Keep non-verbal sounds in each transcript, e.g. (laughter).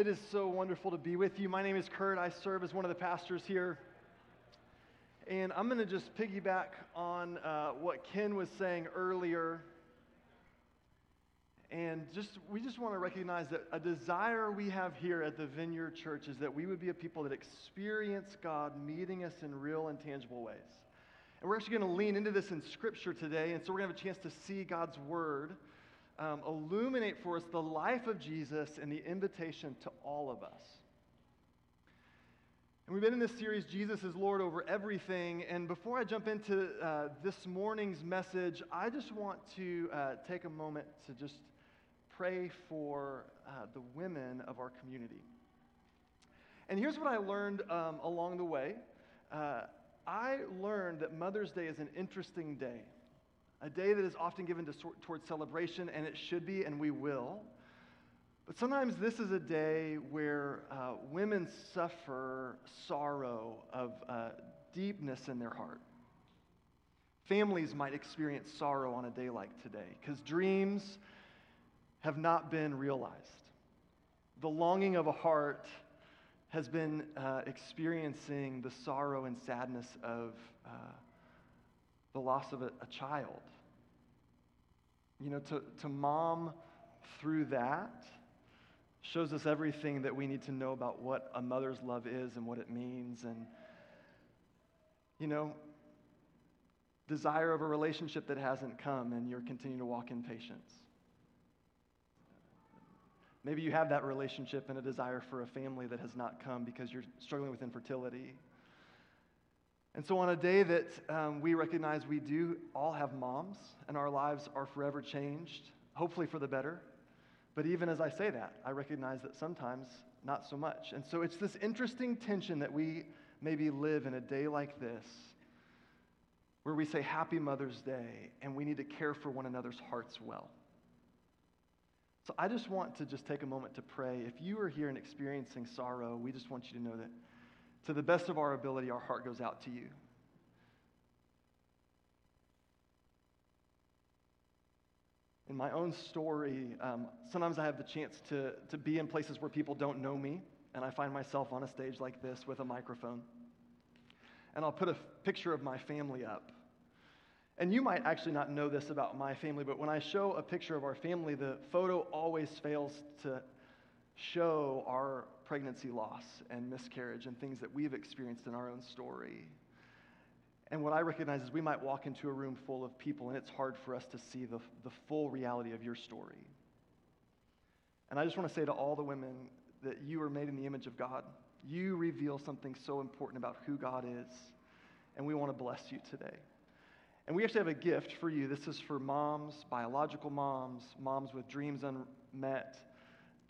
It is so wonderful to be with you. My name is Kurt. I serve as one of the pastors here. And I'm going to just piggyback on uh, what Ken was saying earlier. And just we just want to recognize that a desire we have here at the Vineyard Church is that we would be a people that experience God meeting us in real and tangible ways. And we're actually going to lean into this in Scripture today. And so we're going to have a chance to see God's Word um, illuminate for us the life of Jesus and the invitation to all of us. And we've been in this series, Jesus is Lord over everything. And before I jump into uh, this morning's message, I just want to uh, take a moment to just pray for uh, the women of our community. And here's what I learned um, along the way uh, I learned that Mother's Day is an interesting day a day that is often given to, towards celebration, and it should be, and we will. But sometimes this is a day where uh, women suffer sorrow of uh, deepness in their heart. Families might experience sorrow on a day like today because dreams have not been realized. The longing of a heart has been uh, experiencing the sorrow and sadness of uh, the loss of a, a child. You know, to, to mom through that shows us everything that we need to know about what a mother's love is and what it means. And, you know, desire of a relationship that hasn't come and you're continuing to walk in patience. Maybe you have that relationship and a desire for a family that has not come because you're struggling with infertility. And so, on a day that um, we recognize we do all have moms and our lives are forever changed, hopefully for the better. But even as I say that, I recognize that sometimes not so much. And so, it's this interesting tension that we maybe live in a day like this where we say Happy Mother's Day and we need to care for one another's hearts well. So, I just want to just take a moment to pray. If you are here and experiencing sorrow, we just want you to know that to the best of our ability, our heart goes out to you. In my own story, um, sometimes I have the chance to, to be in places where people don't know me, and I find myself on a stage like this with a microphone. And I'll put a picture of my family up. And you might actually not know this about my family, but when I show a picture of our family, the photo always fails to show our pregnancy loss and miscarriage and things that we've experienced in our own story. And what I recognize is we might walk into a room full of people, and it's hard for us to see the, the full reality of your story. And I just want to say to all the women that you are made in the image of God. You reveal something so important about who God is, and we want to bless you today. And we actually have a gift for you. This is for moms, biological moms, moms with dreams unmet,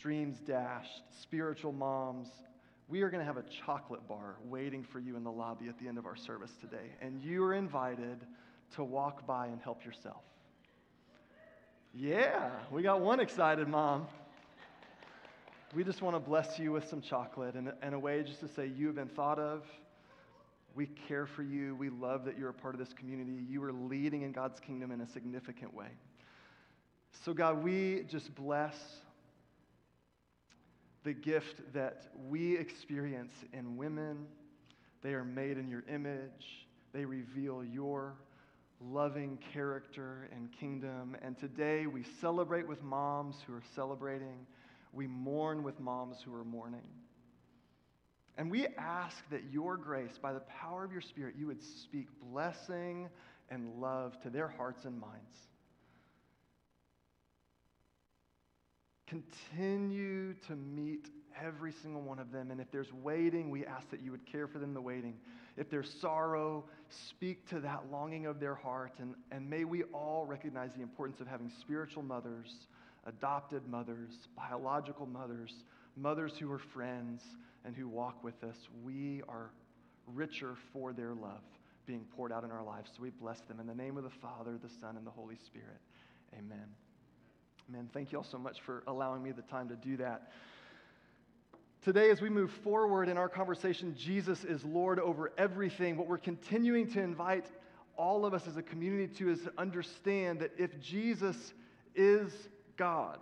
dreams dashed, spiritual moms, we are going to have a chocolate bar waiting for you in the lobby at the end of our service today. And you are invited to walk by and help yourself. Yeah, we got one excited mom. We just want to bless you with some chocolate and, and a way just to say you have been thought of. We care for you. We love that you're a part of this community. You are leading in God's kingdom in a significant way. So, God, we just bless the gift that we experience in women. They are made in your image, they reveal your loving character and kingdom. And today we celebrate with moms who are celebrating, we mourn with moms who are mourning. And we ask that your grace, by the power of your Spirit, you would speak blessing and love to their hearts and minds. Continue to meet every single one of them. And if there's waiting, we ask that you would care for them the waiting. If there's sorrow, speak to that longing of their heart. And, and may we all recognize the importance of having spiritual mothers, adopted mothers, biological mothers, mothers who are friends and who walk with us. We are richer for their love being poured out in our lives. So we bless them in the name of the Father, the Son, and the Holy Spirit. Amen. Man, thank you all so much for allowing me the time to do that. Today, as we move forward in our conversation, Jesus is Lord over everything. What we're continuing to invite all of us as a community to is to understand that if Jesus is God,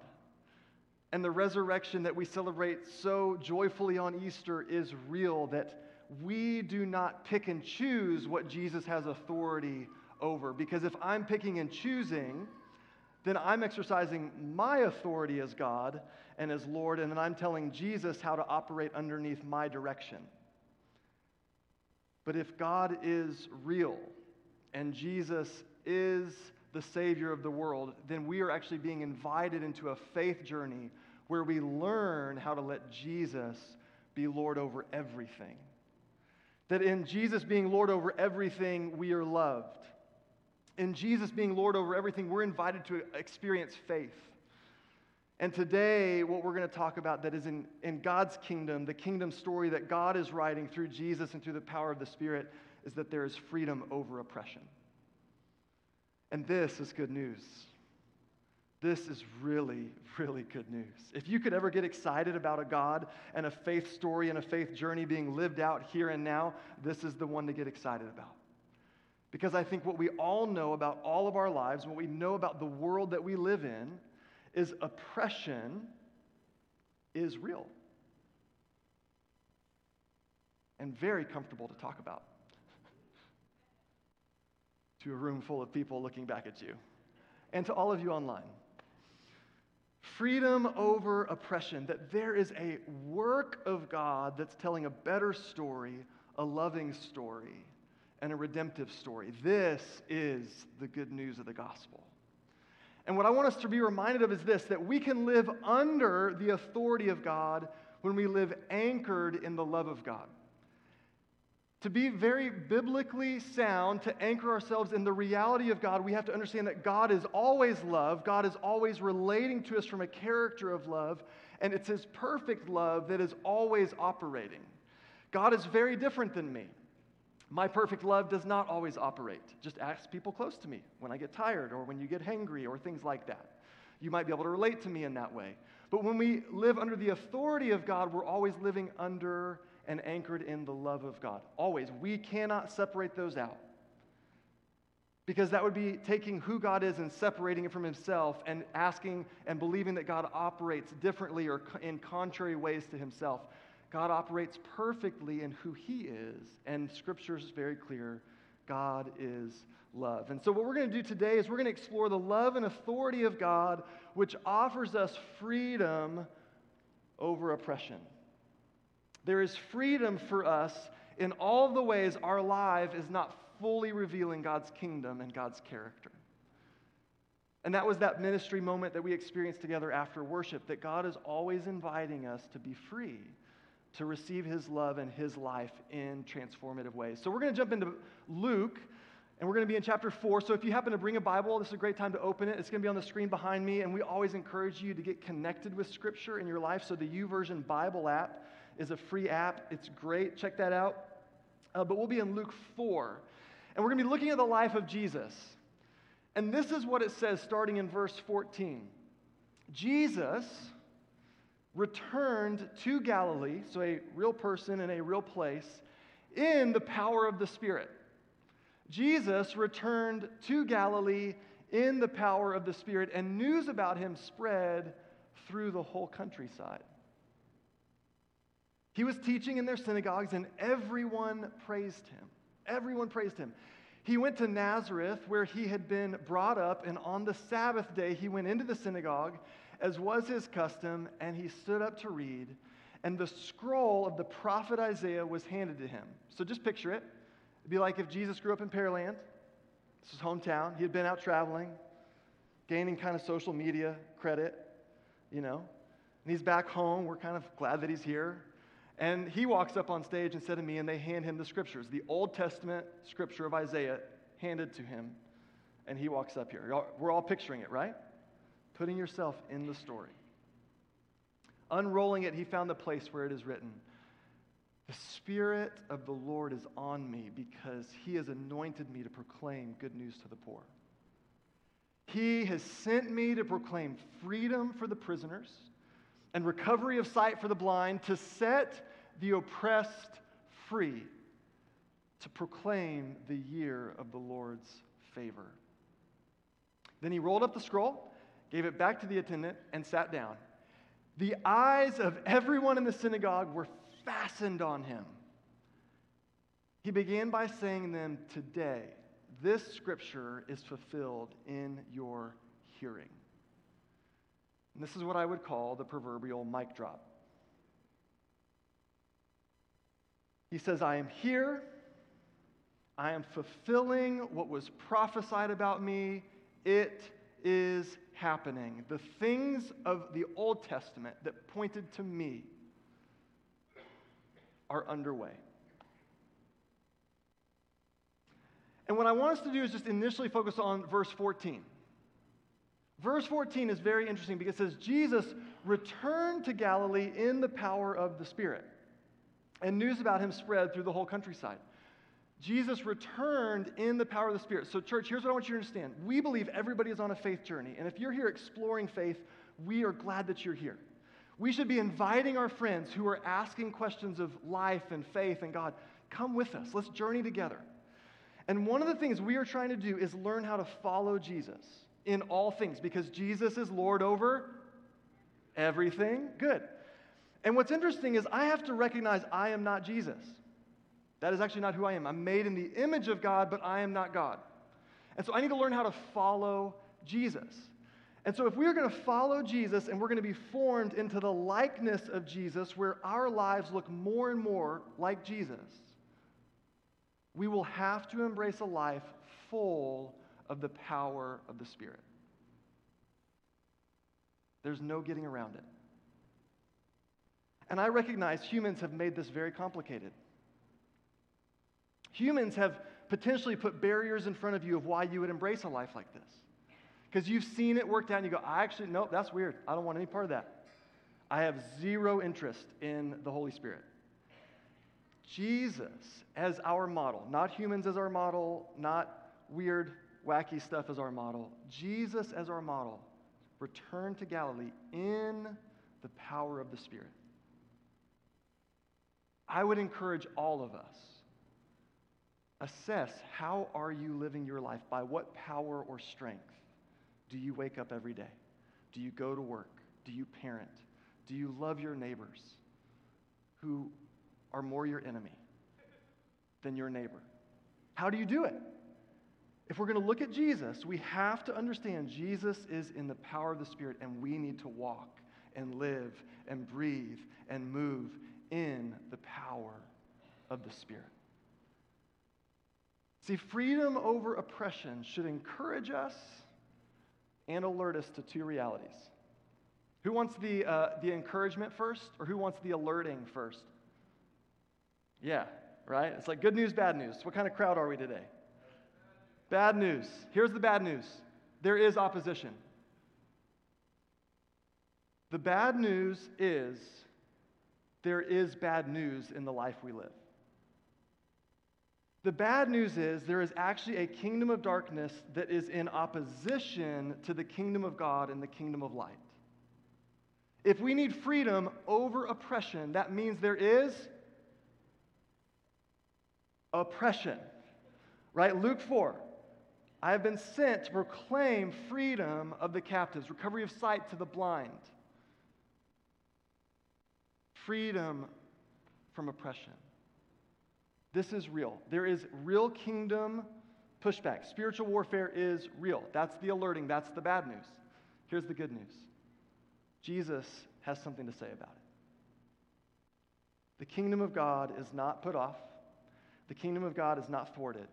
and the resurrection that we celebrate so joyfully on Easter is real, that we do not pick and choose what Jesus has authority over. Because if I'm picking and choosing, then I'm exercising my authority as God and as Lord, and then I'm telling Jesus how to operate underneath my direction. But if God is real and Jesus is the Savior of the world, then we are actually being invited into a faith journey where we learn how to let Jesus be Lord over everything. That in Jesus being Lord over everything, we are loved. In Jesus being Lord over everything, we're invited to experience faith. And today, what we're going to talk about that is in, in God's kingdom, the kingdom story that God is writing through Jesus and through the power of the Spirit, is that there is freedom over oppression. And this is good news. This is really, really good news. If you could ever get excited about a God and a faith story and a faith journey being lived out here and now, this is the one to get excited about. Because I think what we all know about all of our lives, what we know about the world that we live in, is oppression is real and very comfortable to talk about (laughs) to a room full of people looking back at you and to all of you online. Freedom over oppression, that there is a work of God that's telling a better story, a loving story, and a redemptive story. This is the good news of the gospel. And what I want us to be reminded of is this that we can live under the authority of God when we live anchored in the love of God. To be very biblically sound, to anchor ourselves in the reality of God, we have to understand that God is always love. God is always relating to us from a character of love, and it's His perfect love that is always operating. God is very different than me. My perfect love does not always operate. Just ask people close to me when I get tired or when you get hangry or things like that. You might be able to relate to me in that way. But when we live under the authority of God, we're always living under and anchored in the love of God. Always. We cannot separate those out. Because that would be taking who God is and separating it from Himself and asking and believing that God operates differently or in contrary ways to Himself. God operates perfectly in who He is, and Scripture is very clear God is love. And so, what we're going to do today is we're going to explore the love and authority of God, which offers us freedom over oppression. There is freedom for us in all the ways our life is not fully revealing God's kingdom and God's character. And that was that ministry moment that we experienced together after worship that God is always inviting us to be free, to receive His love and His life in transformative ways. So we're going to jump into Luke. And we're going to be in chapter four. So if you happen to bring a Bible, this is a great time to open it. It's going to be on the screen behind me. And we always encourage you to get connected with Scripture in your life. So the YouVersion Bible app is a free app. It's great. Check that out. Uh, but we'll be in Luke 4. And we're going to be looking at the life of Jesus. And this is what it says starting in verse 14. Jesus returned to Galilee, so a real person in a real place, in the power of the Spirit. Jesus returned to Galilee in the power of the Spirit, and news about him spread through the whole countryside. He was teaching in their synagogues, and everyone praised him. Everyone praised him. He went to Nazareth, where he had been brought up, and on the Sabbath day, he went into the synagogue, as was his custom, and he stood up to read. And the scroll of the prophet Isaiah was handed to him. So just picture it. It'd be like if Jesus grew up in Pearland, this is hometown. He had been out traveling, gaining kind of social media credit, you know. And he's back home. We're kind of glad that he's here. And he walks up on stage said to me, and they hand him the scriptures, the Old Testament scripture of Isaiah handed to him. And he walks up here. We're all picturing it, right? Putting yourself in the story. Unrolling it, he found the place where it is written The Spirit of the Lord is on me because he has anointed me to proclaim good news to the poor. He has sent me to proclaim freedom for the prisoners and recovery of sight for the blind, to set the oppressed free, to proclaim the year of the Lord's favor. Then he rolled up the scroll, gave it back to the attendant, and sat down. The eyes of everyone in the synagogue were fastened on him. He began by saying to them, Today, this scripture is fulfilled in your hearing. And this is what I would call the proverbial mic drop. He says, I am here. I am fulfilling what was prophesied about me. It is happening. The things of the Old Testament that pointed to me are underway. And what I want us to do is just initially focus on verse 14. Verse 14 is very interesting because it says, Jesus returned to Galilee in the power of the Spirit. And news about him spread through the whole countryside. Jesus returned in the power of the Spirit. So, church, here's what I want you to understand. We believe everybody is on a faith journey. And if you're here exploring faith, we are glad that you're here. We should be inviting our friends who are asking questions of life and faith and God, come with us. Let's journey together. And one of the things we are trying to do is learn how to follow Jesus in all things because Jesus is Lord over everything good. And what's interesting is I have to recognize I am not Jesus. That is actually not who I am. I'm made in the image of God, but I am not God. And so I need to learn how to follow Jesus. And so, if we are going to follow Jesus and we're going to be formed into the likeness of Jesus, where our lives look more and more like Jesus, we will have to embrace a life full of the power of the Spirit. There's no getting around it. And I recognize humans have made this very complicated. Humans have potentially put barriers in front of you of why you would embrace a life like this. Because you've seen it worked out and you go, I actually, nope, that's weird. I don't want any part of that. I have zero interest in the Holy Spirit. Jesus as our model, not humans as our model, not weird, wacky stuff as our model. Jesus as our model returned to Galilee in the power of the Spirit. I would encourage all of us assess how are you living your life? By what power or strength do you wake up every day? Do you go to work? Do you parent? Do you love your neighbors who are more your enemy than your neighbor? How do you do it? If we're going to look at jesus we have to understand jesus is in the power of the spirit and we need to walk and live and breathe and move in the power of the Spirit. See, freedom over oppression should encourage us and alert us to two realities. Who wants the, uh, the encouragement first, or who wants the alerting first? Yeah, right? It's like good news, bad news. What kind of crowd are we today? Bad news. Here's the bad news there is opposition. The bad news is there is bad news in the life we live. The bad news is there is actually a kingdom of darkness that is in opposition to the kingdom of God and the kingdom of light. If we need freedom over oppression, that means there is oppression. Right? Luke 4. I have been sent to proclaim freedom of the captives, recovery of sight to the blind freedom from oppression. This is real. There is real kingdom pushback. Spiritual warfare is real. That's the alerting, that's the bad news. Here's the good news Jesus has something to say about it. The kingdom of God is not put off, the kingdom of God is not thwarted.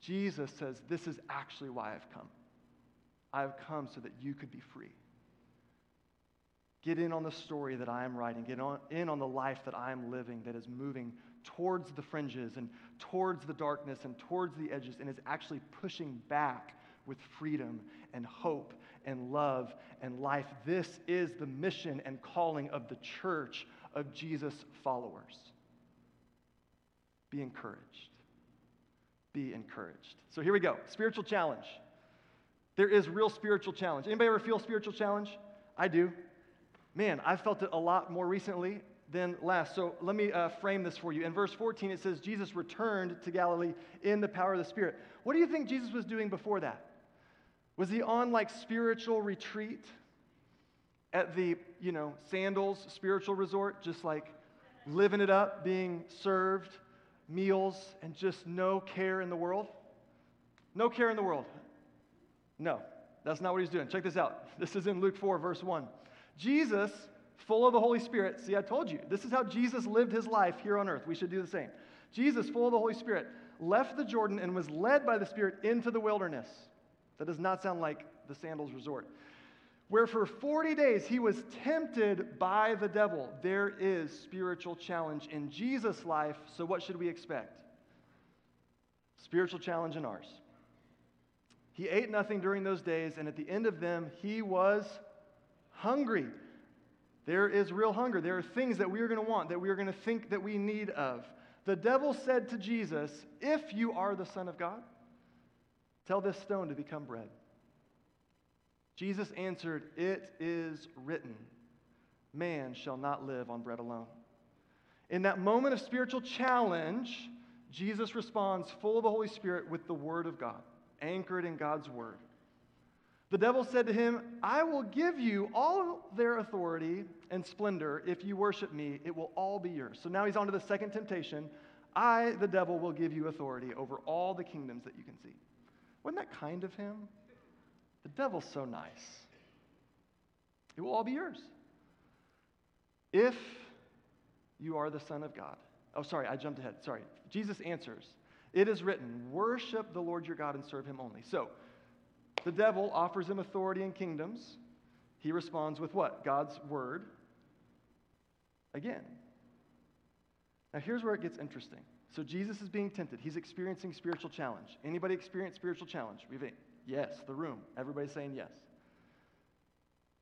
Jesus says, This is actually why I've come. I've come so that you could be free. Get in on the story that I am writing. Get on, in on the life that I am living that is moving towards the fringes and towards the darkness and towards the edges and is actually pushing back with freedom and hope and love and life. This is the mission and calling of the church of Jesus followers. Be encouraged. Be encouraged. So here we go. Spiritual challenge. There is real spiritual challenge. Anybody ever feel spiritual challenge? I do. Man, I've felt it a lot more recently than last. So let me uh, frame this for you. In verse 14, it says, Jesus returned to Galilee in the power of the Spirit. What do you think Jesus was doing before that? Was he on like spiritual retreat? at the, you know, sandals spiritual resort, just like living it up, being served meals, and just no care in the world? No care in the world. No, that's not what he's doing. Check this out. This is in Luke 4, verse 1. Jesus, full of the Holy Spirit, see, I told you, this is how Jesus lived his life here on earth. We should do the same. Jesus, full of the Holy Spirit, left the Jordan and was led by the Spirit into the wilderness. That does not sound like the sandals resort. Where for 40 days he was tempted by the devil. There is spiritual challenge in Jesus' life, so what should we expect? Spiritual challenge in ours. He ate nothing during those days, and at the end of them, he was hungry. There is real hunger. There are things that we are going to want, that we are going to think that we need of. The devil said to Jesus, If you are the Son of God, tell this stone to become bread. Jesus answered, It is written, man shall not live on bread alone. In that moment of spiritual challenge, Jesus responds full of the Holy Spirit with the Word of God, anchored in God's Word. The devil said to him, I will give you all their authority and splendor. If you worship me, it will all be yours. So now he's on to the second temptation. I, the devil, will give you authority over all the kingdoms that you can see. Wasn't that kind of him? The devil's so nice. It will all be yours. If you are the Son of God. Oh, sorry, I jumped ahead. Sorry. Jesus answers, It is written, worship the Lord your God and serve him only. So, the devil offers him authority and kingdoms. He responds with what? God's word. Again. Now here's where it gets interesting. So Jesus is being tempted. He's experiencing spiritual challenge. Anybody experience spiritual challenge? We've yes, the room. Everybody's saying yes.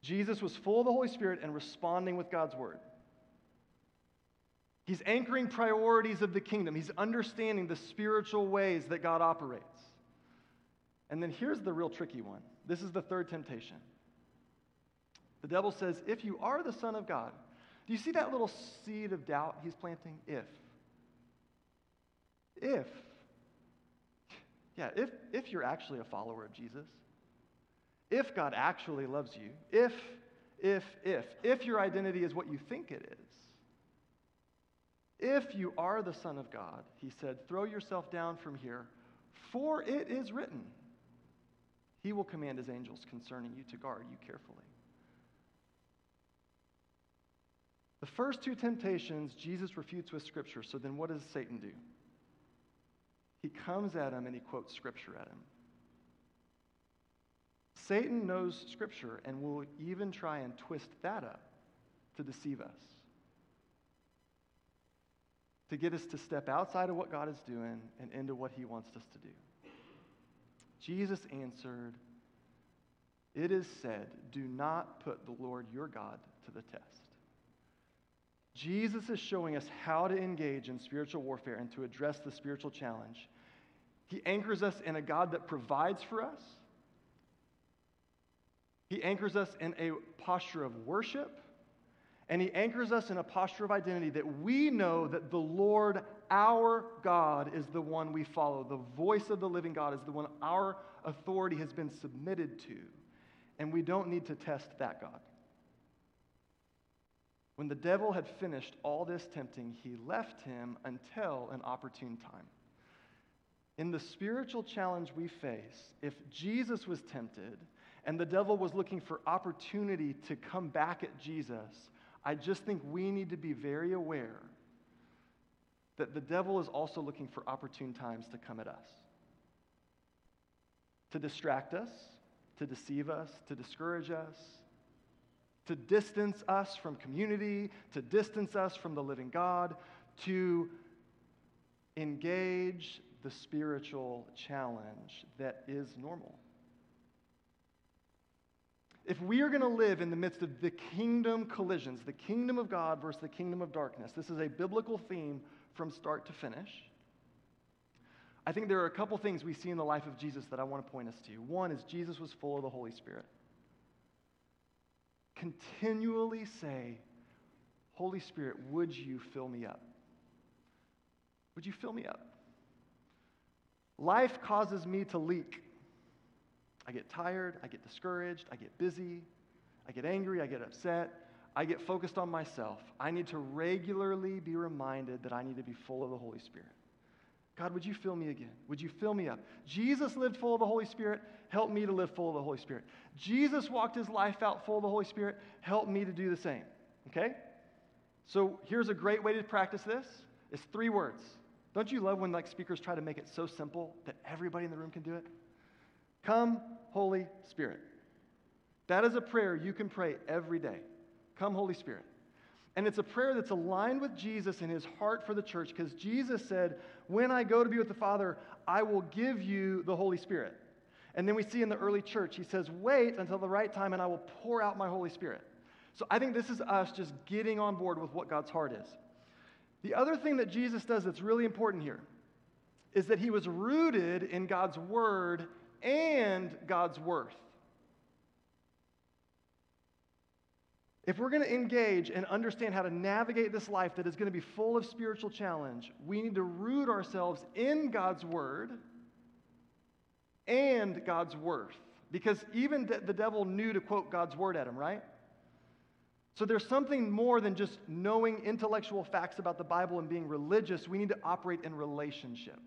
Jesus was full of the Holy Spirit and responding with God's word. He's anchoring priorities of the kingdom. He's understanding the spiritual ways that God operates. And then here's the real tricky one. This is the third temptation. The devil says, If you are the Son of God, do you see that little seed of doubt he's planting? If. If. Yeah, if, if you're actually a follower of Jesus, if God actually loves you, if, if, if, if your identity is what you think it is, if you are the Son of God, he said, throw yourself down from here, for it is written, he will command his angels concerning you to guard you carefully. The first two temptations Jesus refutes with Scripture. So then what does Satan do? He comes at him and he quotes Scripture at him. Satan knows Scripture and will even try and twist that up to deceive us, to get us to step outside of what God is doing and into what he wants us to do. Jesus answered, It is said, do not put the Lord your God to the test. Jesus is showing us how to engage in spiritual warfare and to address the spiritual challenge. He anchors us in a God that provides for us. He anchors us in a posture of worship. And he anchors us in a posture of identity that we know that the Lord, our God, is the one we follow. The voice of the living God is the one our authority has been submitted to. And we don't need to test that God. When the devil had finished all this tempting, he left him until an opportune time. In the spiritual challenge we face, if Jesus was tempted and the devil was looking for opportunity to come back at Jesus, I just think we need to be very aware that the devil is also looking for opportune times to come at us, to distract us, to deceive us, to discourage us, to distance us from community, to distance us from the living God, to engage the spiritual challenge that is normal. If we are going to live in the midst of the kingdom collisions, the kingdom of God versus the kingdom of darkness, this is a biblical theme from start to finish. I think there are a couple things we see in the life of Jesus that I want to point us to. One is Jesus was full of the Holy Spirit continually say, Holy Spirit, would you fill me up? Would you fill me up? Life causes me to leak. I get tired, I get discouraged, I get busy, I get angry, I get upset, I get focused on myself. I need to regularly be reminded that I need to be full of the Holy Spirit. God, would you fill me again? Would you fill me up? Jesus lived full of the Holy Spirit. Help me to live full of the Holy Spirit. Jesus walked his life out full of the Holy Spirit. Help me to do the same. Okay? So here's a great way to practice this. It's three words. Don't you love when like speakers try to make it so simple that everybody in the room can do it? Come, Holy Spirit. That is a prayer you can pray every day. Come, Holy Spirit. And it's a prayer that's aligned with Jesus and his heart for the church because Jesus said, When I go to be with the Father, I will give you the Holy Spirit. And then we see in the early church, he says, Wait until the right time and I will pour out my Holy Spirit. So I think this is us just getting on board with what God's heart is. The other thing that Jesus does that's really important here is that he was rooted in God's word and God's worth. If we're going to engage and understand how to navigate this life that is going to be full of spiritual challenge, we need to root ourselves in God's word and God's worth. Because even the devil knew to quote God's word at him, right? So there's something more than just knowing intellectual facts about the Bible and being religious. We need to operate in relationship.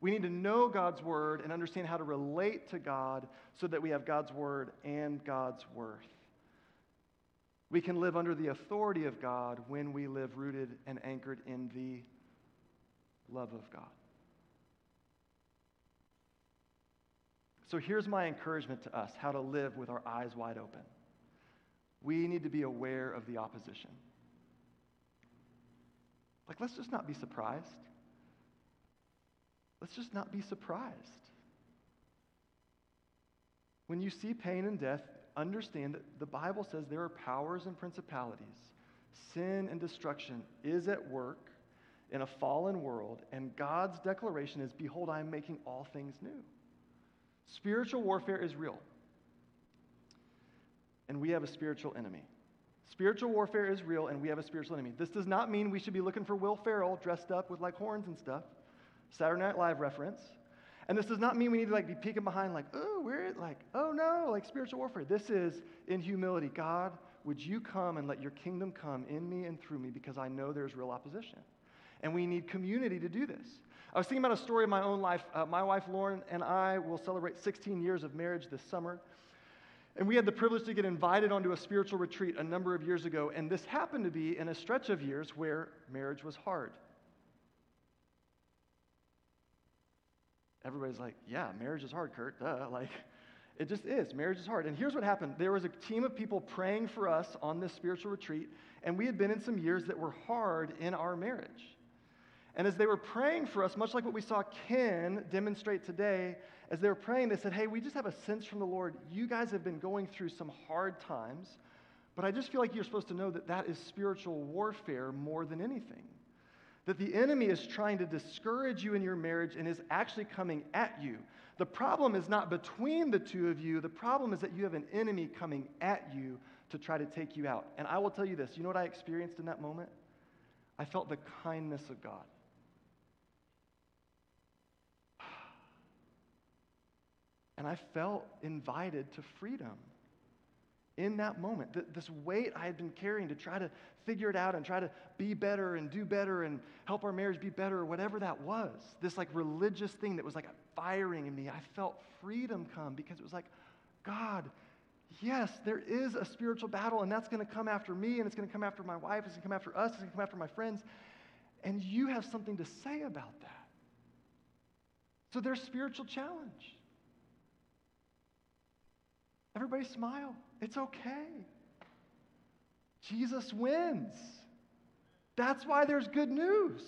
We need to know God's word and understand how to relate to God so that we have God's word and God's worth. We can live under the authority of God when we live rooted and anchored in the love of God. So here's my encouragement to us how to live with our eyes wide open we need to be aware of the opposition. Like, let's just not be surprised. Let's just not be surprised. When you see pain and death, understand that the Bible says there are powers and principalities. Sin and destruction is at work in a fallen world, and God's declaration is Behold, I am making all things new. Spiritual warfare is real and we have a spiritual enemy. Spiritual warfare is real, and we have a spiritual enemy. This does not mean we should be looking for Will Ferrell dressed up with like horns and stuff. Saturday Night Live reference. And this does not mean we need to like be peeking behind, like, oh, we're like, oh no, like spiritual warfare. This is in humility. God, would you come and let your kingdom come in me and through me because I know there's real opposition. And we need community to do this. I was thinking about a story of my own life. Uh, my wife Lauren and I will celebrate 16 years of marriage this summer. And we had the privilege to get invited onto a spiritual retreat a number of years ago, and this happened to be in a stretch of years where marriage was hard. Everybody's like, yeah, marriage is hard, Kurt. Duh. (laughs) Like, it just is. Marriage is hard. And here's what happened there was a team of people praying for us on this spiritual retreat, and we had been in some years that were hard in our marriage. And as they were praying for us, much like what we saw Ken demonstrate today, as they were praying, they said, Hey, we just have a sense from the Lord. You guys have been going through some hard times, but I just feel like you're supposed to know that that is spiritual warfare more than anything. That the enemy is trying to discourage you in your marriage and is actually coming at you. The problem is not between the two of you, the problem is that you have an enemy coming at you to try to take you out. And I will tell you this you know what I experienced in that moment? I felt the kindness of God. (sighs) And I felt invited to freedom in that moment. This weight I had been carrying to try to figure it out and try to be better and do better and help our marriage be better or whatever that was. This like religious thing that was like firing in me. I felt freedom come because it was like, God, yes, there is a spiritual battle and that's going to come after me and it's going to come after my wife, it's going to come after us, it's going to come after my friends. And you have something to say about that. So there's spiritual challenge. Everybody smile. It's okay. Jesus wins. That's why there's good news.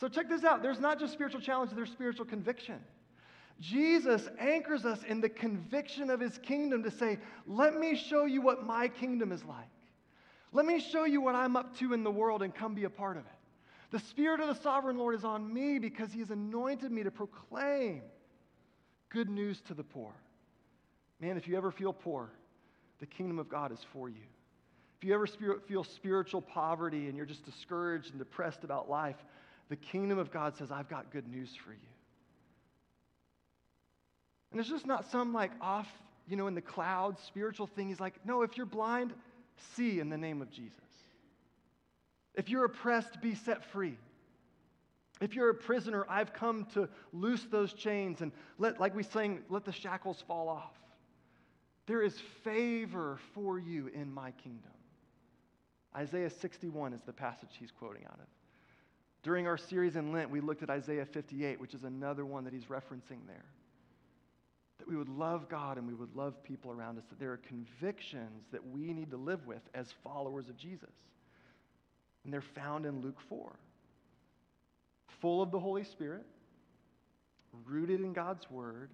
So check this out. There's not just spiritual challenge, there's spiritual conviction. Jesus anchors us in the conviction of his kingdom to say, let me show you what my kingdom is like. Let me show you what I'm up to in the world and come be a part of it. The Spirit of the sovereign Lord is on me because he has anointed me to proclaim good news to the poor. Man, if you ever feel poor, the kingdom of God is for you. If you ever feel spiritual poverty and you're just discouraged and depressed about life, the kingdom of God says, I've got good news for you. And it's just not some like off you know, in the clouds, spiritual thing. He's like, no, if you're blind, see in the name of Jesus. If you're oppressed, be set free. If you're a prisoner, I've come to loose those chains and let, like we sang, let the shackles fall off. There is favor for you in my kingdom. Isaiah 61 is the passage he's quoting out of. During our series in Lent, we looked at Isaiah 58, which is another one that he's referencing there. That we would love God and we would love people around us, that there are convictions that we need to live with as followers of Jesus. And they're found in Luke 4. Full of the Holy Spirit, rooted in God's Word,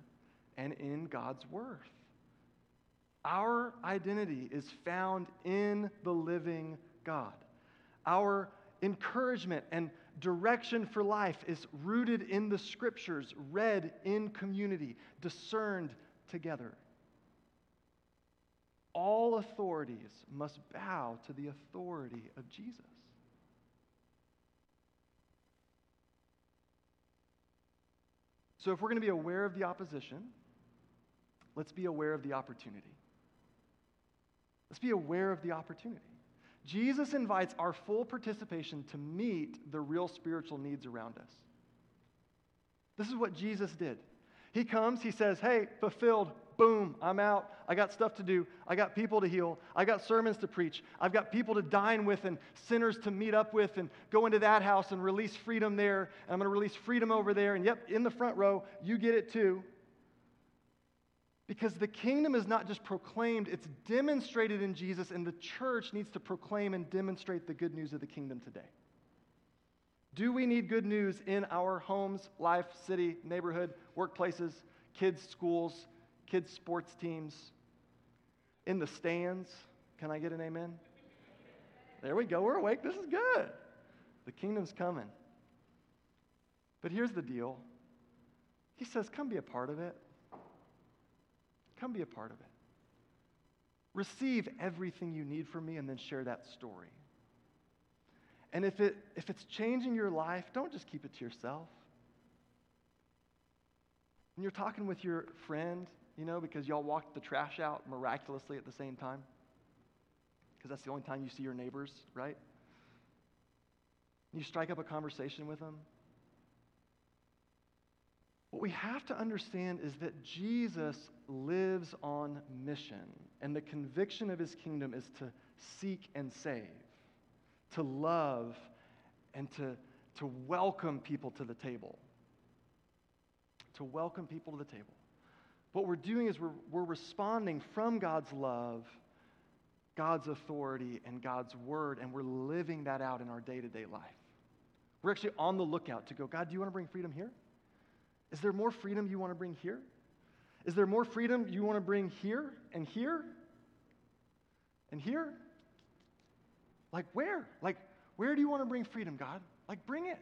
and in God's worth. Our identity is found in the living God. Our encouragement and direction for life is rooted in the scriptures, read in community, discerned together. All authorities must bow to the authority of Jesus. So, if we're going to be aware of the opposition, let's be aware of the opportunity. Let's be aware of the opportunity. Jesus invites our full participation to meet the real spiritual needs around us. This is what Jesus did. He comes, he says, Hey, fulfilled, boom, I'm out. I got stuff to do. I got people to heal. I got sermons to preach. I've got people to dine with and sinners to meet up with and go into that house and release freedom there. And I'm going to release freedom over there. And yep, in the front row, you get it too. Because the kingdom is not just proclaimed, it's demonstrated in Jesus, and the church needs to proclaim and demonstrate the good news of the kingdom today. Do we need good news in our homes, life, city, neighborhood, workplaces, kids' schools, kids' sports teams, in the stands? Can I get an amen? There we go. We're awake. This is good. The kingdom's coming. But here's the deal He says, Come be a part of it. Come be a part of it. Receive everything you need from me and then share that story. And if, it, if it's changing your life, don't just keep it to yourself. When you're talking with your friend, you know, because y'all walked the trash out miraculously at the same time, because that's the only time you see your neighbors, right? You strike up a conversation with them, what we have to understand is that Jesus lives on mission, and the conviction of his kingdom is to seek and save, to love, and to, to welcome people to the table. To welcome people to the table. What we're doing is we're, we're responding from God's love, God's authority, and God's word, and we're living that out in our day to day life. We're actually on the lookout to go, God, do you want to bring freedom here? Is there more freedom you want to bring here? Is there more freedom you want to bring here and here and here? Like where? Like where do you want to bring freedom, God? Like bring it.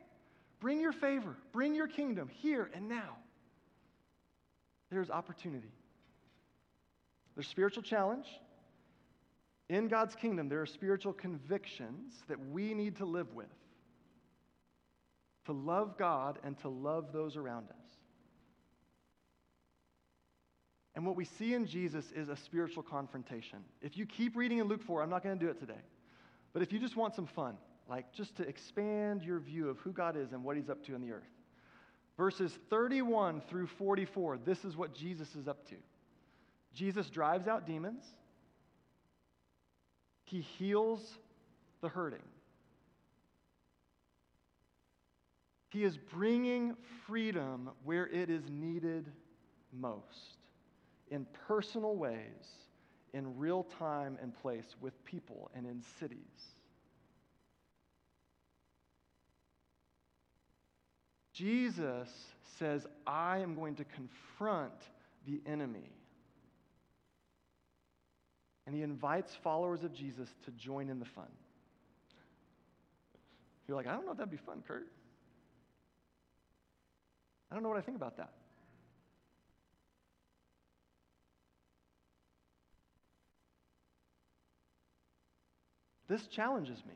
Bring your favor. Bring your kingdom here and now. There's opportunity. There's spiritual challenge. In God's kingdom, there are spiritual convictions that we need to live with to love God and to love those around us. And what we see in Jesus is a spiritual confrontation. If you keep reading in Luke 4, I'm not going to do it today, but if you just want some fun, like just to expand your view of who God is and what he's up to in the earth, verses 31 through 44, this is what Jesus is up to. Jesus drives out demons, he heals the hurting. He is bringing freedom where it is needed most in personal ways, in real time and place with people and in cities. Jesus says, I am going to confront the enemy. And he invites followers of Jesus to join in the fun. You're like, I don't know if that'd be fun, Kurt. I don't know what I think about that. This challenges me.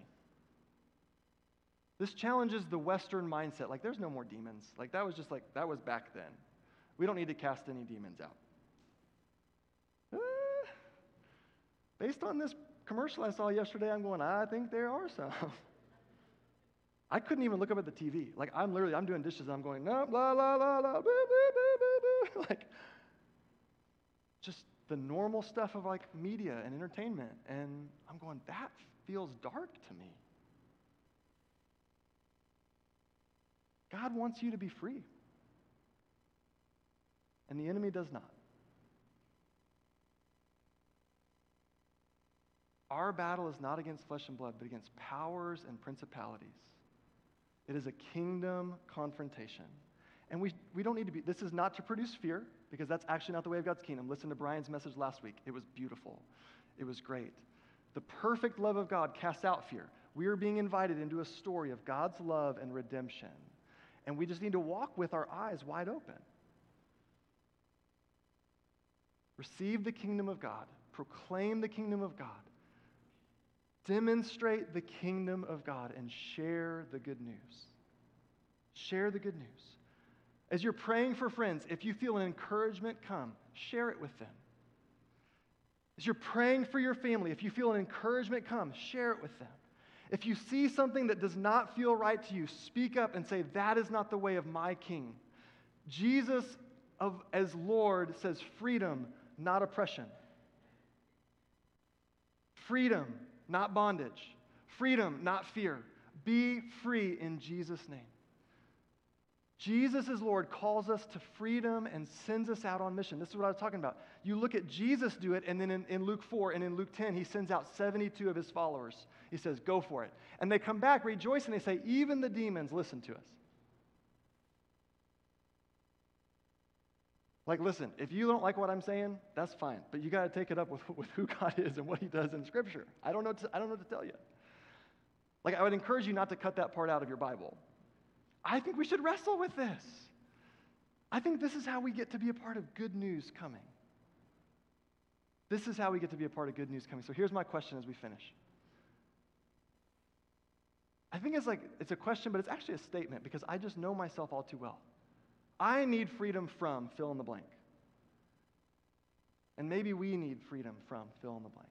This challenges the Western mindset. Like, there's no more demons. Like, that was just like, that was back then. We don't need to cast any demons out. Uh, based on this commercial I saw yesterday, I'm going, I think there are some. (laughs) I couldn't even look up at the TV. Like I'm literally, I'm doing dishes and I'm going, no, la la la la, boo, boo, boo, boo, boo. (laughs) Like just the normal stuff of like media and entertainment. And I'm going, that feels dark to me. God wants you to be free. And the enemy does not. Our battle is not against flesh and blood, but against powers and principalities. It is a kingdom confrontation. And we, we don't need to be, this is not to produce fear, because that's actually not the way of God's kingdom. Listen to Brian's message last week. It was beautiful, it was great. The perfect love of God casts out fear. We are being invited into a story of God's love and redemption. And we just need to walk with our eyes wide open. Receive the kingdom of God, proclaim the kingdom of God, demonstrate the kingdom of God, and share the good news. Share the good news. As you're praying for friends, if you feel an encouragement come, share it with them. As you're praying for your family, if you feel an encouragement come, share it with them. If you see something that does not feel right to you, speak up and say, That is not the way of my king. Jesus, of, as Lord, says freedom, not oppression. Freedom, not bondage. Freedom, not fear. Be free in Jesus' name. Jesus as Lord calls us to freedom and sends us out on mission. This is what I was talking about. You look at Jesus do it, and then in, in, Luke 4 and in Luke 10, he sends out 72 of his followers. He says, Go for it. And they come back rejoicing. They say, Even the demons listen to us. Like, listen, if you don't like what I'm saying, that's fine. But you got to take it up with, (laughs) with who God is and what he does in Scripture. I don't, know to, I don't know to tell you. Like, I would encourage you not to cut that part out of your Bible. I think we should wrestle with this. I think this is how we get to be a part of good news coming. This is how we get to be a part of good news coming. So here's my question as we finish. I think it's like it's a question, but it's actually a statement because I just know myself all too well. I need freedom from fill in the blank. And maybe we need freedom from fill in the blank.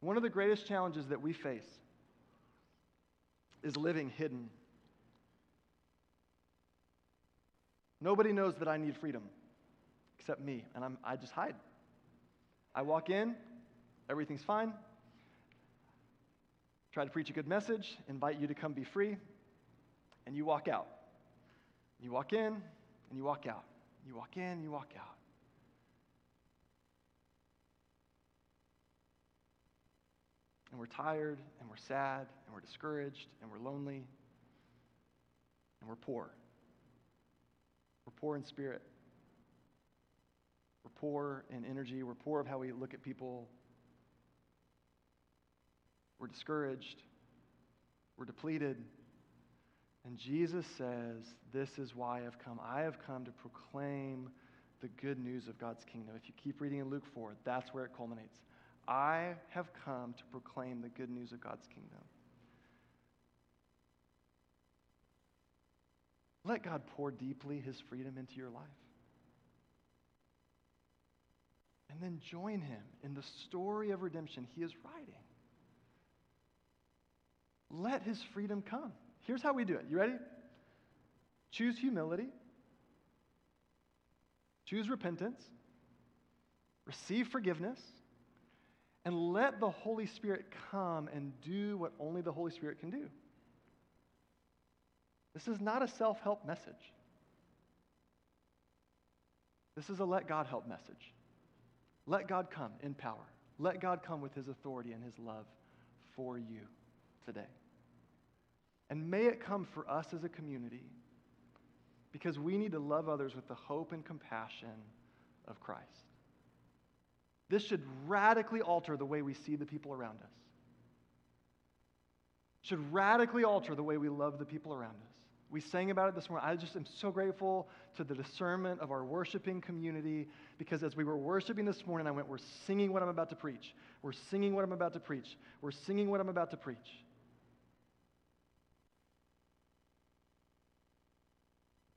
One of the greatest challenges that we face is living hidden. Nobody knows that I need freedom except me, and I'm, I just hide. I walk in, everything's fine. Try to preach a good message, invite you to come be free, and you walk out. You walk in, and you walk out. You walk in, you walk out. And we're tired, and we're sad, and we're discouraged, and we're lonely, and we're poor. We're poor in spirit. We're poor in energy. We're poor of how we look at people. We're discouraged. We're depleted. And Jesus says, This is why I've come. I have come to proclaim the good news of God's kingdom. If you keep reading in Luke 4, that's where it culminates. I have come to proclaim the good news of God's kingdom. Let God pour deeply his freedom into your life. And then join him in the story of redemption he is writing. Let his freedom come. Here's how we do it. You ready? Choose humility, choose repentance, receive forgiveness and let the Holy Spirit come and do what only the Holy Spirit can do. This is not a self help message. This is a let God help message. Let God come in power. Let God come with his authority and his love for you today. And may it come for us as a community because we need to love others with the hope and compassion of Christ. This should radically alter the way we see the people around us. Should radically alter the way we love the people around us. We sang about it this morning. I just am so grateful to the discernment of our worshiping community because as we were worshiping this morning, I went, We're singing what I'm about to preach. We're singing what I'm about to preach. We're singing what I'm about to preach.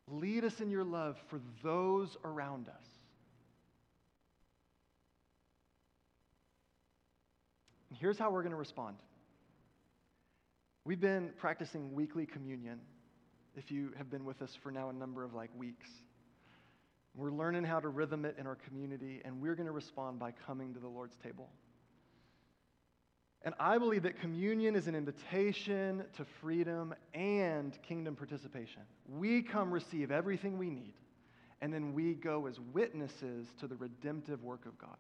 Lead us in your love for those around us. Here's how we're going to respond. We've been practicing weekly communion, if you have been with us for now a number of like weeks. We're learning how to rhythm it in our community, and we're going to respond by coming to the Lord's table. And I believe that communion is an invitation to freedom and kingdom participation. We come receive everything we need, and then we go as witnesses to the redemptive work of God.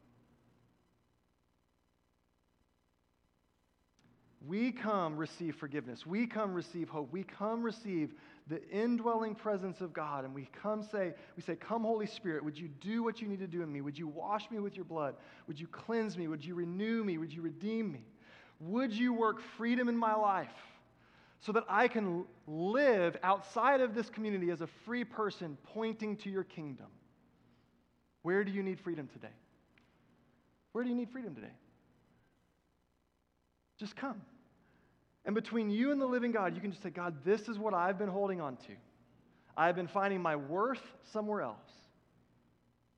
We come receive forgiveness. We come receive hope. We come receive the indwelling presence of God. And we come say, we say, Come, Holy Spirit, would you do what you need to do in me? Would you wash me with your blood? Would you cleanse me? Would you renew me? Would you redeem me? Would you work freedom in my life so that I can live outside of this community as a free person pointing to your kingdom? Where do you need freedom today? Where do you need freedom today? Just come. And between you and the living God, you can just say, God, this is what I've been holding on to. I've been finding my worth somewhere else.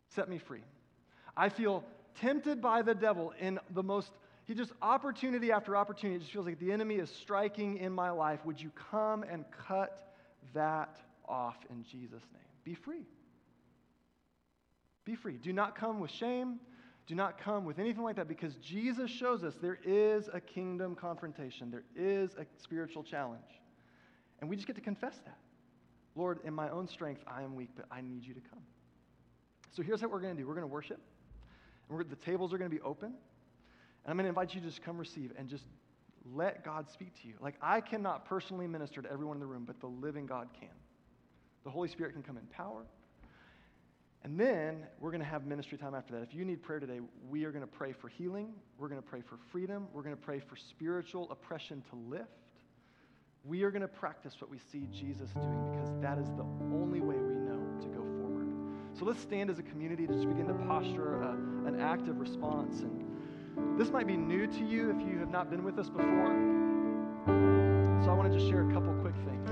Set me free. I feel tempted by the devil in the most, he just opportunity after opportunity. It just feels like the enemy is striking in my life. Would you come and cut that off in Jesus' name? Be free. Be free. Do not come with shame. Do not come with anything like that because Jesus shows us there is a kingdom confrontation, there is a spiritual challenge. And we just get to confess that. Lord, in my own strength, I am weak, but I need you to come. So here's what we're going to do we're going to worship, and the tables are going to be open. And I'm going to invite you to just come receive and just let God speak to you. Like, I cannot personally minister to everyone in the room, but the living God can. The Holy Spirit can come in power. And then we're going to have ministry time after that. If you need prayer today, we are going to pray for healing. We're going to pray for freedom. We're going to pray for spiritual oppression to lift. We are going to practice what we see Jesus doing because that is the only way we know to go forward. So let's stand as a community to just begin to posture a, an active response. And this might be new to you if you have not been with us before. So I want to just share a couple quick things.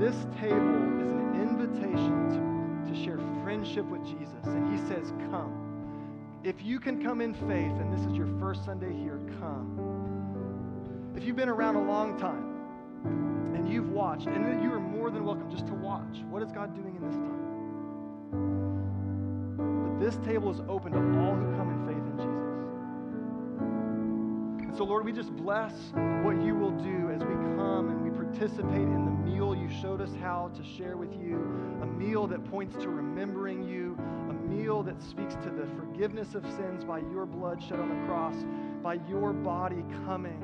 This table is an invitation to to share friendship with Jesus. And he says, Come. If you can come in faith, and this is your first Sunday here, come. If you've been around a long time and you've watched, and you are more than welcome just to watch. What is God doing in this time? But this table is open to all who come in faith in Jesus. And so, Lord, we just bless what you will do as we come and participate in the meal you showed us how to share with you, a meal that points to remembering you, a meal that speaks to the forgiveness of sins by your blood shed on the cross, by your body coming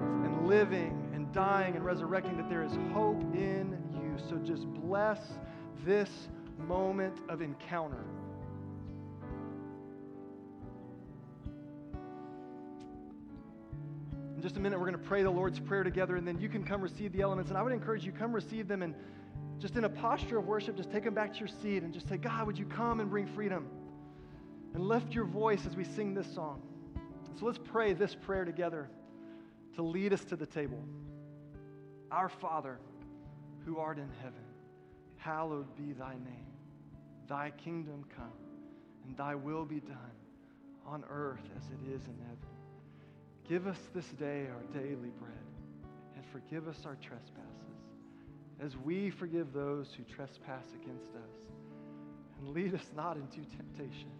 and living and dying and resurrecting, that there is hope in you. So just bless this moment of encounter. Just a minute, we're going to pray the Lord's Prayer together, and then you can come receive the elements. And I would encourage you, come receive them, and just in a posture of worship, just take them back to your seat and just say, God, would you come and bring freedom? And lift your voice as we sing this song. So let's pray this prayer together to lead us to the table. Our Father, who art in heaven, hallowed be thy name. Thy kingdom come, and thy will be done on earth as it is in heaven. Give us this day our daily bread, and forgive us our trespasses, as we forgive those who trespass against us. And lead us not into temptation,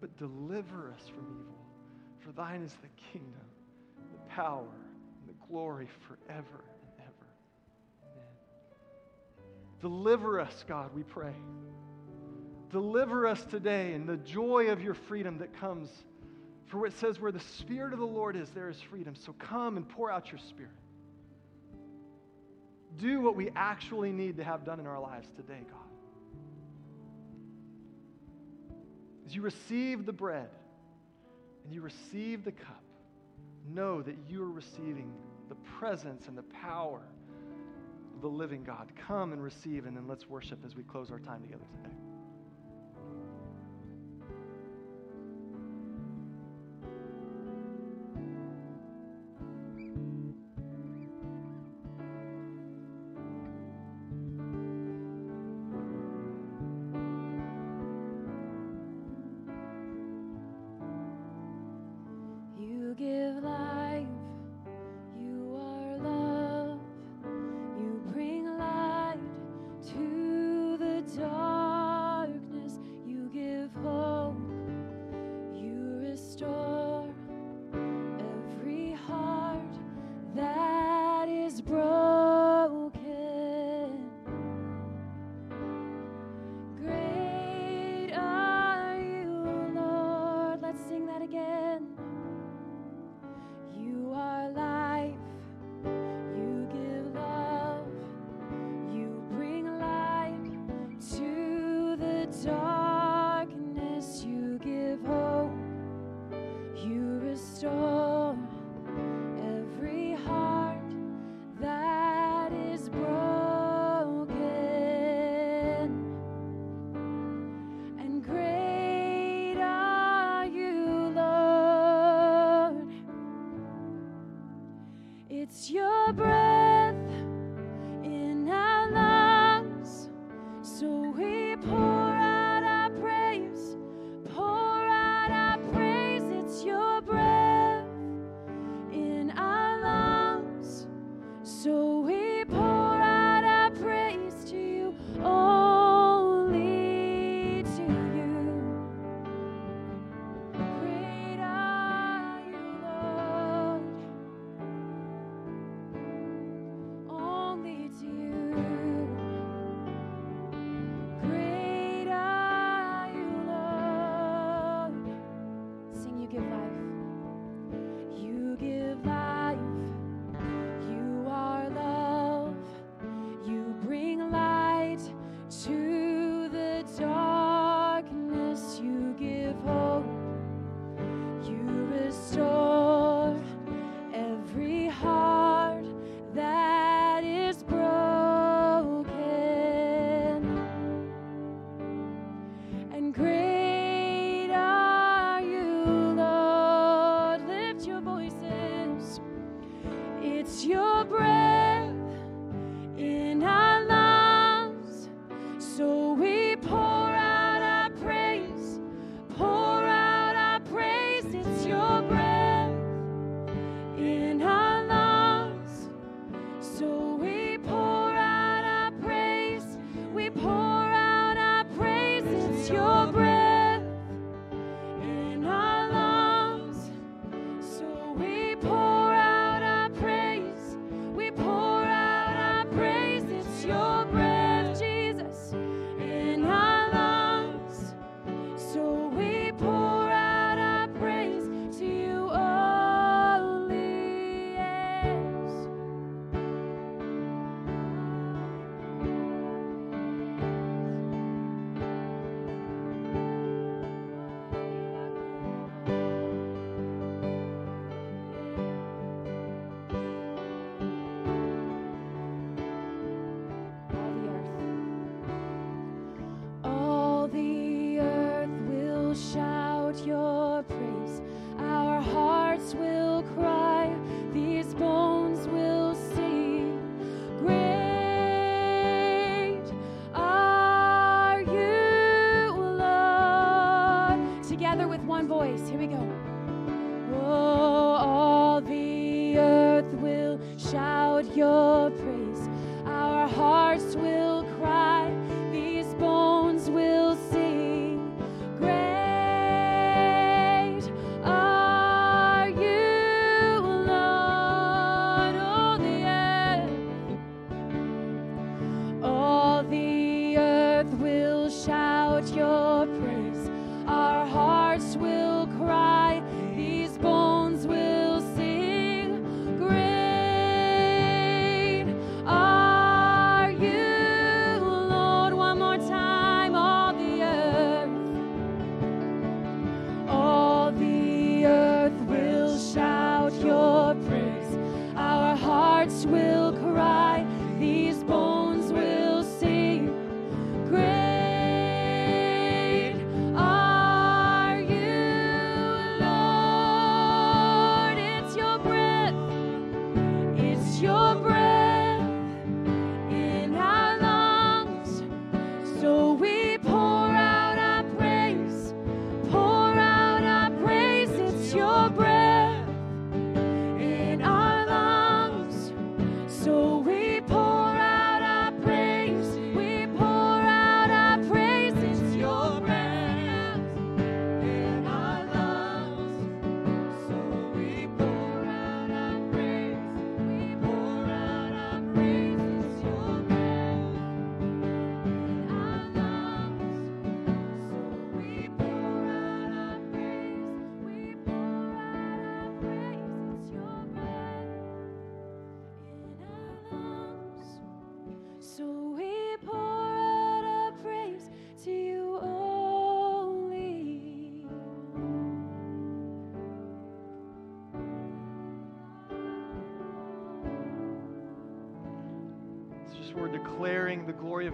but deliver us from evil. For thine is the kingdom, the power, and the glory forever and ever. Amen. Deliver us, God, we pray. Deliver us today in the joy of your freedom that comes for it says, where the Spirit of the Lord is, there is freedom. So come and pour out your Spirit. Do what we actually need to have done in our lives today, God. As you receive the bread and you receive the cup, know that you are receiving the presence and the power of the living God. Come and receive, and then let's worship as we close our time together today.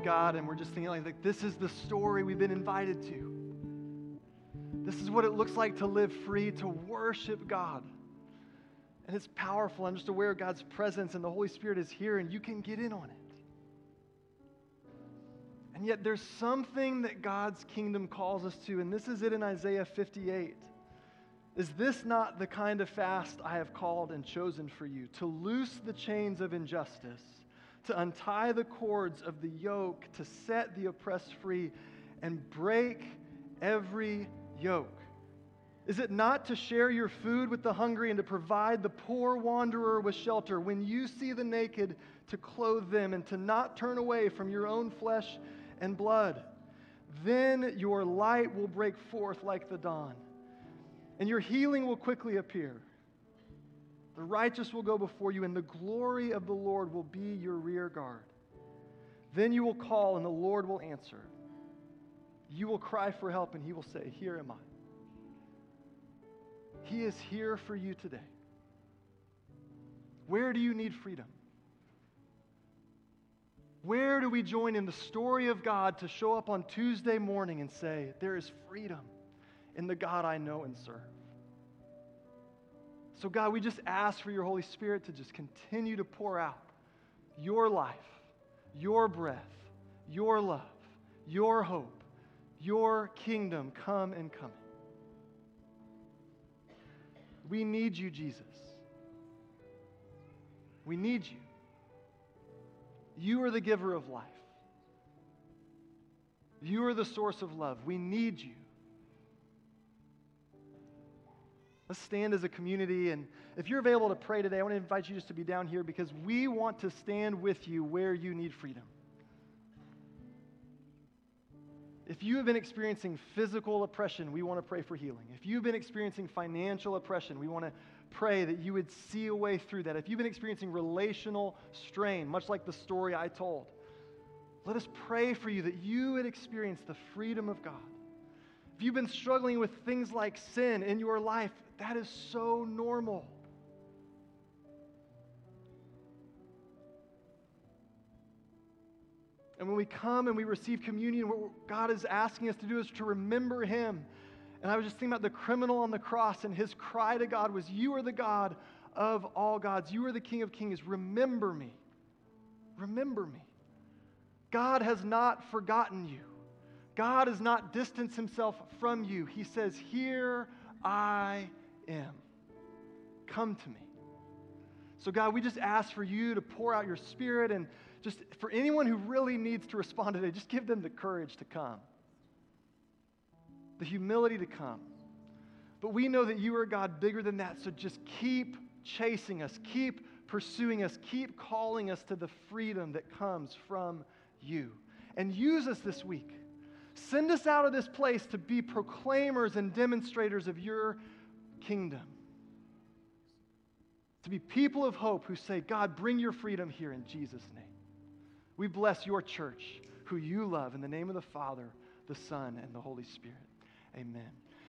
Of God, and we're just thinking like, this is the story we've been invited to. This is what it looks like to live free, to worship God. And it's powerful. I'm just aware of God's presence, and the Holy Spirit is here, and you can get in on it. And yet, there's something that God's kingdom calls us to, and this is it in Isaiah 58. Is this not the kind of fast I have called and chosen for you? To loose the chains of injustice, to untie the cords of the yoke, to set the oppressed free, and break every yoke? Is it not to share your food with the hungry and to provide the poor wanderer with shelter? When you see the naked, to clothe them and to not turn away from your own flesh and blood. Then your light will break forth like the dawn, and your healing will quickly appear. The righteous will go before you, and the glory of the Lord will be your rear guard. Then you will call, and the Lord will answer. You will cry for help, and he will say, Here am I. He is here for you today. Where do you need freedom? Where do we join in the story of God to show up on Tuesday morning and say, There is freedom in the God I know and serve? So, God, we just ask for your Holy Spirit to just continue to pour out your life, your breath, your love, your hope, your kingdom come and come. We need you, Jesus. We need you. You are the giver of life. You are the source of love. We need you. Let's stand as a community. And if you're available to pray today, I want to invite you just to be down here because we want to stand with you where you need freedom. If you have been experiencing physical oppression, we want to pray for healing. If you've been experiencing financial oppression, we want to pray that you would see a way through that. If you've been experiencing relational strain, much like the story I told, let us pray for you that you would experience the freedom of God. If you've been struggling with things like sin in your life, that is so normal. And when we come and we receive communion, what God is asking us to do is to remember Him and I was just thinking about the criminal on the cross, and his cry to God was, You are the God of all gods. You are the King of kings. Remember me. Remember me. God has not forgotten you. God has not distanced himself from you. He says, Here I am. Come to me. So, God, we just ask for you to pour out your spirit and just for anyone who really needs to respond today, just give them the courage to come the humility to come. But we know that you are God bigger than that, so just keep chasing us, keep pursuing us, keep calling us to the freedom that comes from you. And use us this week. Send us out of this place to be proclaimers and demonstrators of your kingdom. To be people of hope who say, God, bring your freedom here in Jesus' name. We bless your church, who you love, in the name of the Father, the Son, and the Holy Spirit. Amen.